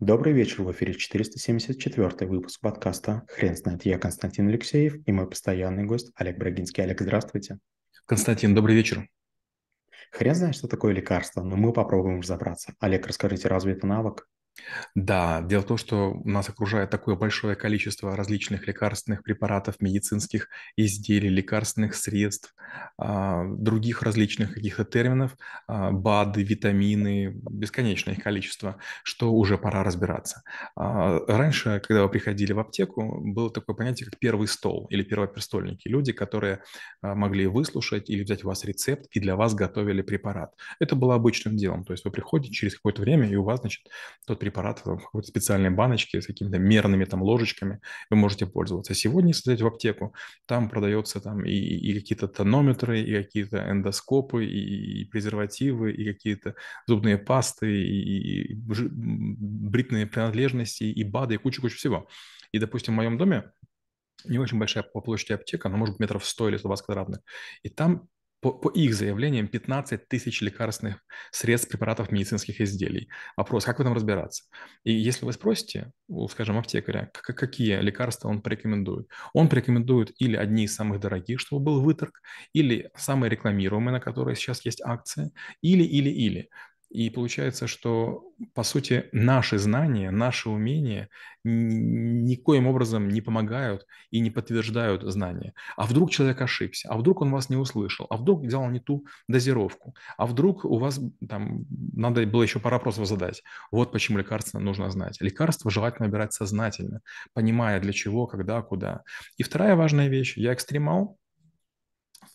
Добрый вечер, в эфире 474 выпуск подкаста «Хрен знает». Я Константин Алексеев и мой постоянный гость Олег Брагинский. Олег, здравствуйте. Константин, добрый вечер. Хрен знает, что такое лекарство, но мы попробуем разобраться. Олег, расскажите, разве это навык? Да, дело в том, что нас окружает такое большое количество различных лекарственных препаратов, медицинских изделий, лекарственных средств, а, других различных каких-то терминов, а, БАДы, витамины, бесконечное их количество, что уже пора разбираться. А, раньше, когда вы приходили в аптеку, было такое понятие, как первый стол или первопрестольники. Люди, которые могли выслушать или взять у вас рецепт и для вас готовили препарат. Это было обычным делом. То есть вы приходите через какое-то время, и у вас, значит, тот препарат в какой-то специальной баночке с какими-то мерными там ложечками вы можете пользоваться. Сегодня, если зайти в аптеку, там продается там и, и какие-то тонометры, и какие-то эндоскопы, и, и презервативы, и какие-то зубные пасты, и, и бритные принадлежности, и БАДы, и куча-куча всего. И, допустим, в моем доме не очень большая по площади аптека, она может быть метров 100 или 120 квадратных. И там по, по их заявлениям 15 тысяч лекарственных средств, препаратов, медицинских изделий. Вопрос, как в этом разбираться? И если вы спросите, у, скажем, аптекаря, какие лекарства он порекомендует, он порекомендует или одни из самых дорогих, чтобы был выторг, или самые рекламируемые, на которые сейчас есть акции, или, или, или. И получается, что, по сути, наши знания, наши умения никоим образом не помогают и не подтверждают знания. А вдруг человек ошибся, а вдруг он вас не услышал, а вдруг взял не ту дозировку, а вдруг у вас там надо было еще пара вопросов задать. Вот почему лекарство нужно знать. Лекарство желательно выбирать сознательно, понимая для чего, когда, куда. И вторая важная вещь. Я экстремал,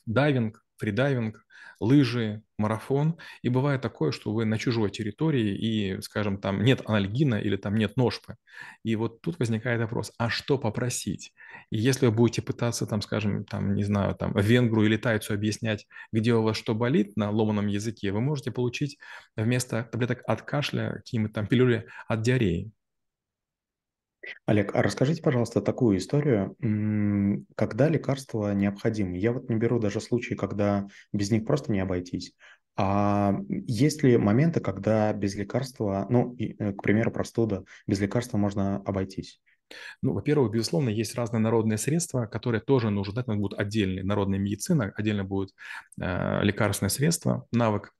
дайвинг, фридайвинг, лыжи, марафон. И бывает такое, что вы на чужой территории и, скажем, там нет анальгина или там нет ножпы. И вот тут возникает вопрос, а что попросить? И если вы будете пытаться, там, скажем, там, не знаю, там, венгру или тайцу объяснять, где у вас что болит на ломаном языке, вы можете получить вместо таблеток от кашля какие-нибудь там пилюли от диареи. Олег, а расскажите, пожалуйста, такую историю, когда лекарства необходимы. Я вот не беру даже случаи, когда без них просто не обойтись. А есть ли моменты, когда без лекарства, ну, э, к примеру, простуда, без лекарства можно обойтись? Ну, во-первых, безусловно, есть разные народные средства, которые тоже нужны. Это будут отдельные народная медицина, отдельно будет э, лекарственное средство, навык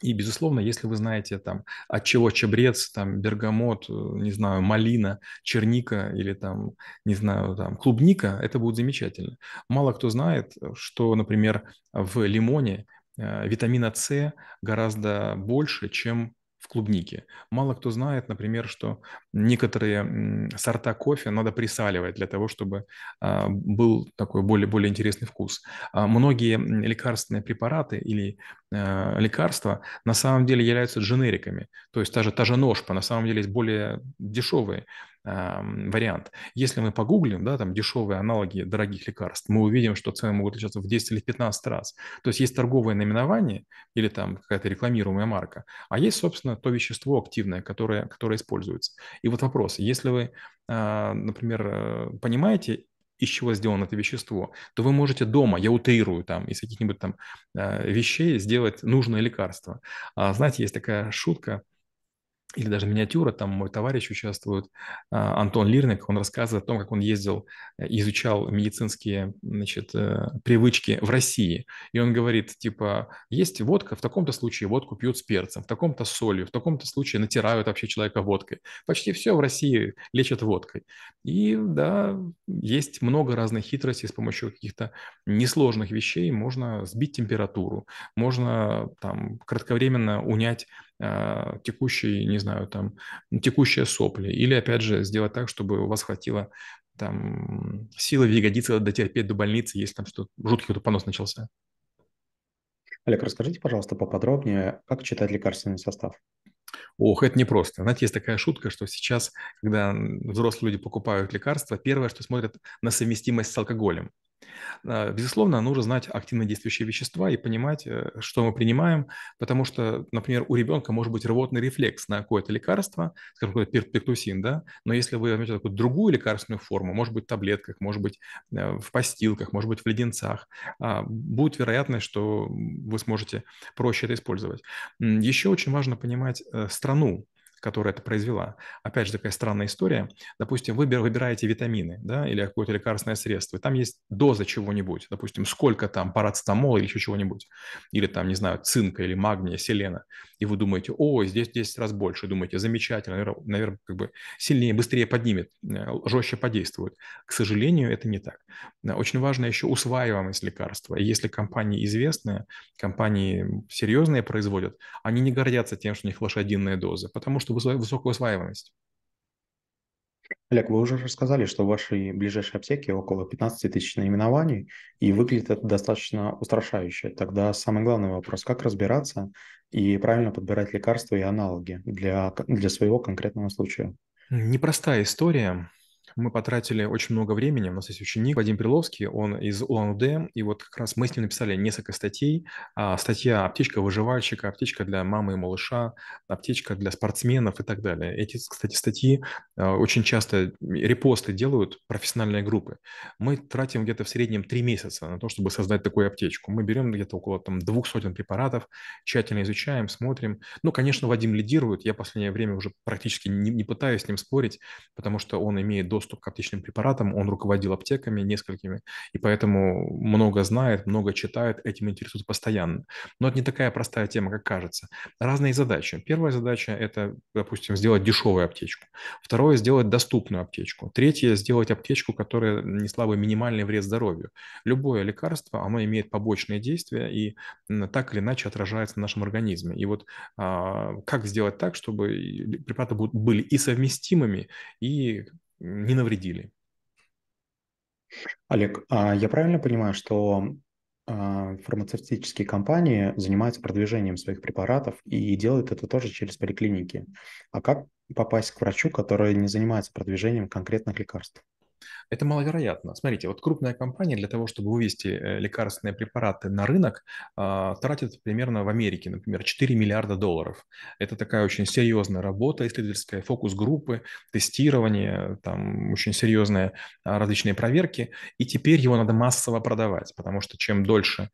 и, безусловно, если вы знаете, там, от чего чабрец, там, бергамот, э, не знаю, малина, черника или, там, не знаю, там, клубника, это будет замечательно. Мало кто знает, что, например, в лимоне э, витамина С гораздо больше, чем в клубнике. Мало кто знает, например, что некоторые сорта кофе надо присаливать для того, чтобы а, был такой более, более интересный вкус. А многие лекарственные препараты или лекарства на самом деле являются дженериками. То есть та же, та же ножпа на самом деле есть более дешевые вариант. Если мы погуглим, да, там дешевые аналоги дорогих лекарств, мы увидим, что цены могут отличаться в 10 или в 15 раз. То есть есть торговое наименование или там какая-то рекламируемая марка, а есть, собственно, то вещество активное, которое, которое используется. И вот вопрос, если вы, а, например, э, понимаете, из чего сделано это вещество, то вы можете дома, я утрирую там, из каких-нибудь там э, вещей сделать нужное лекарство. А, знаете, есть такая шутка – или даже миниатюра, там мой товарищ участвует, а, Антон Лирник, он рассказывает о том, как он ездил, э, изучал медицинские значит, э, привычки в России. И он говорит, типа, есть водка, в таком-то случае водку пьют с перцем, в таком-то с солью, в таком-то случае натирают вообще человека водкой. Почти все в России лечат водкой. И да, есть много разных хитростей с помощью каких-то несложных вещей. Можно сбить температуру, можно там кратковременно унять текущий, не знаю, там, текущие сопли. Или, опять же, сделать так, чтобы у вас хватило там силы в ягодице дотерпеть до больницы, если там что-то, жуткий какой-то понос начался. Олег, расскажите, пожалуйста, поподробнее, как читать лекарственный состав? Ох, это непросто. Знаете, есть такая шутка, что сейчас, когда взрослые люди покупают лекарства, первое, что смотрят на совместимость с алкоголем. А, безусловно, нужно знать активно действующие вещества и понимать, э, что мы принимаем, потому что, например, у ребенка может быть рвотный рефлекс на какое-то лекарство, скажем, какой-то пектусин, да, но если вы возьмете такую другую лекарственную форму, может быть, в таблетках, может быть, э, в постилках, может быть, в леденцах, а, будет вероятность, что вы сможете проще это использовать. Еще очень важно понимать э, страну, которая это произвела. Опять же, такая странная история. Допустим, вы выбираете витамины да, или какое-то лекарственное средство, и там есть доза чего-нибудь, допустим, сколько там парацетамола или еще чего-нибудь, или там, не знаю, цинка или магния, селена, и вы думаете, о, здесь 10 раз больше, думаете, замечательно, наверное, как бы сильнее, быстрее поднимет, э, жестче подействует. К сожалению, это не так. Очень важно еще усваиваемость лекарства. И если компании известные, компании серьезные производят, они не гордятся тем, что у них лошадиные дозы, потому что высокая усваиваемость. Олег, вы уже рассказали, что в вашей ближайшей аптеке около 15 тысяч наименований, и выглядит это достаточно устрашающе. Тогда самый главный вопрос, как разбираться и правильно подбирать лекарства и аналоги для, для своего конкретного случая? Непростая история мы потратили очень много времени. У нас есть ученик Вадим Приловский, он из Улан-Удэ, и вот как раз мы с ним написали несколько статей. А, статья «Аптечка выживальщика», «Аптечка для мамы и малыша», «Аптечка для спортсменов» и так далее. Эти, кстати, статьи а, очень часто репосты делают профессиональные группы. Мы тратим где-то в среднем три месяца на то, чтобы создать такую аптечку. Мы берем где-то около там, двух сотен препаратов, тщательно изучаем, смотрим. Ну, конечно, Вадим лидирует. Я в последнее время уже практически не, не пытаюсь с ним спорить, потому что он имеет доступ доступ к аптечным препаратам, он руководил аптеками несколькими, и поэтому много знает, много читает, этим интересуется постоянно. Но это не такая простая тема, как кажется. Разные задачи. Первая задача – это, допустим, сделать дешевую аптечку. Второе – сделать доступную аптечку. Третье – сделать аптечку, которая несла бы минимальный вред здоровью. Любое лекарство, оно имеет побочные действия и так или иначе отражается в нашем организме. И вот а, как сделать так, чтобы препараты были и совместимыми, и не навредили. Олег, а я правильно понимаю, что а, фармацевтические компании занимаются продвижением своих препаратов и делают это тоже через поликлиники. А как попасть к врачу, который не занимается продвижением конкретных лекарств? Это маловероятно. Смотрите, вот крупная компания для того, чтобы вывести э, лекарственные препараты на рынок, а, тратит примерно в Америке, например, 4 миллиарда долларов. Это такая очень серьезная работа исследовательская, фокус-группы, тестирование, там очень серьезные а, различные проверки. И теперь его надо массово продавать, потому что чем дольше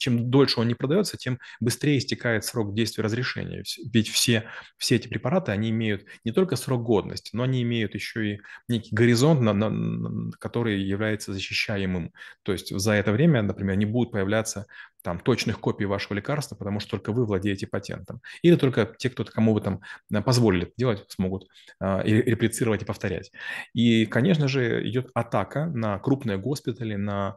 чем дольше он не продается, тем быстрее истекает срок действия разрешения. Ведь все, все эти препараты, они имеют не только срок годности, но они имеют еще и некий горизонт, на, на, который является защищаемым. То есть за это время, например, не будут появляться там, точных копий вашего лекарства, потому что только вы владеете патентом. Или только те, кто кому вы там э, позволили делать, смогут э, реплицировать и повторять. И, конечно же, идет атака на крупные госпитали, на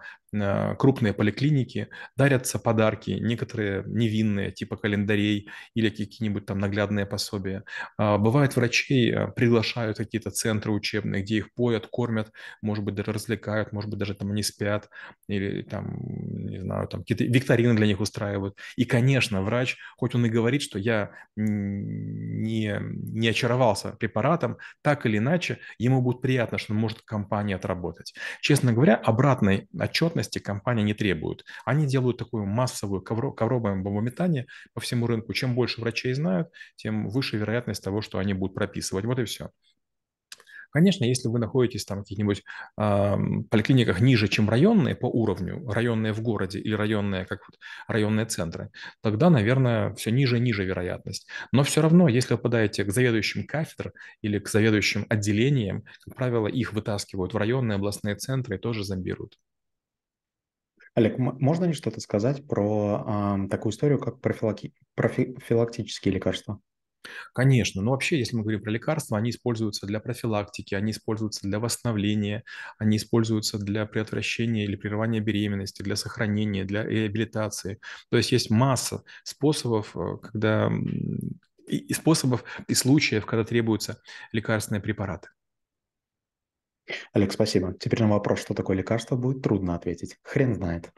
крупные поликлиники, дарятся подарки, некоторые невинные, типа календарей или какие-нибудь там наглядные пособия. А, бывает, врачей э, приглашают какие-то центры учебные, где их поят, кормят, может быть, даже развлекают, может быть, даже там они спят, или там, не знаю, там какие-то викторины для них устраивают. И, конечно, врач, хоть он и говорит, что я не, не очаровался препаратом, так или иначе, ему будет приятно, что он может компания отработать. Честно говоря, обратной отчетности компания не требует. Они делают такую массовую ковро, ковровое бомбометание по всему рынку. Чем больше врачей знают, тем выше вероятность того, что они будут прописывать. Вот и все. Конечно, если вы находитесь там в каких-нибудь э, поликлиниках ниже, чем районные по уровню, районные в городе или районные, как вот районные центры, тогда, наверное, все ниже и ниже вероятность. Но все равно, если вы попадаете к заведующим кафедр или к заведующим отделениям, как правило, их вытаскивают в районные областные центры и тоже зомбируют. Олег, можно ли что-то сказать про э, такую историю, как профилакти... профилактические лекарства? Конечно, но вообще, если мы говорим про лекарства, они используются для профилактики, они используются для восстановления, они используются для предотвращения или прерывания беременности, для сохранения, для реабилитации. То есть есть масса способов, э, когда и способов и случаев, когда требуются лекарственные препараты. Олег, спасибо. Теперь на вопрос, что такое лекарство, будет трудно ответить. Хрен знает.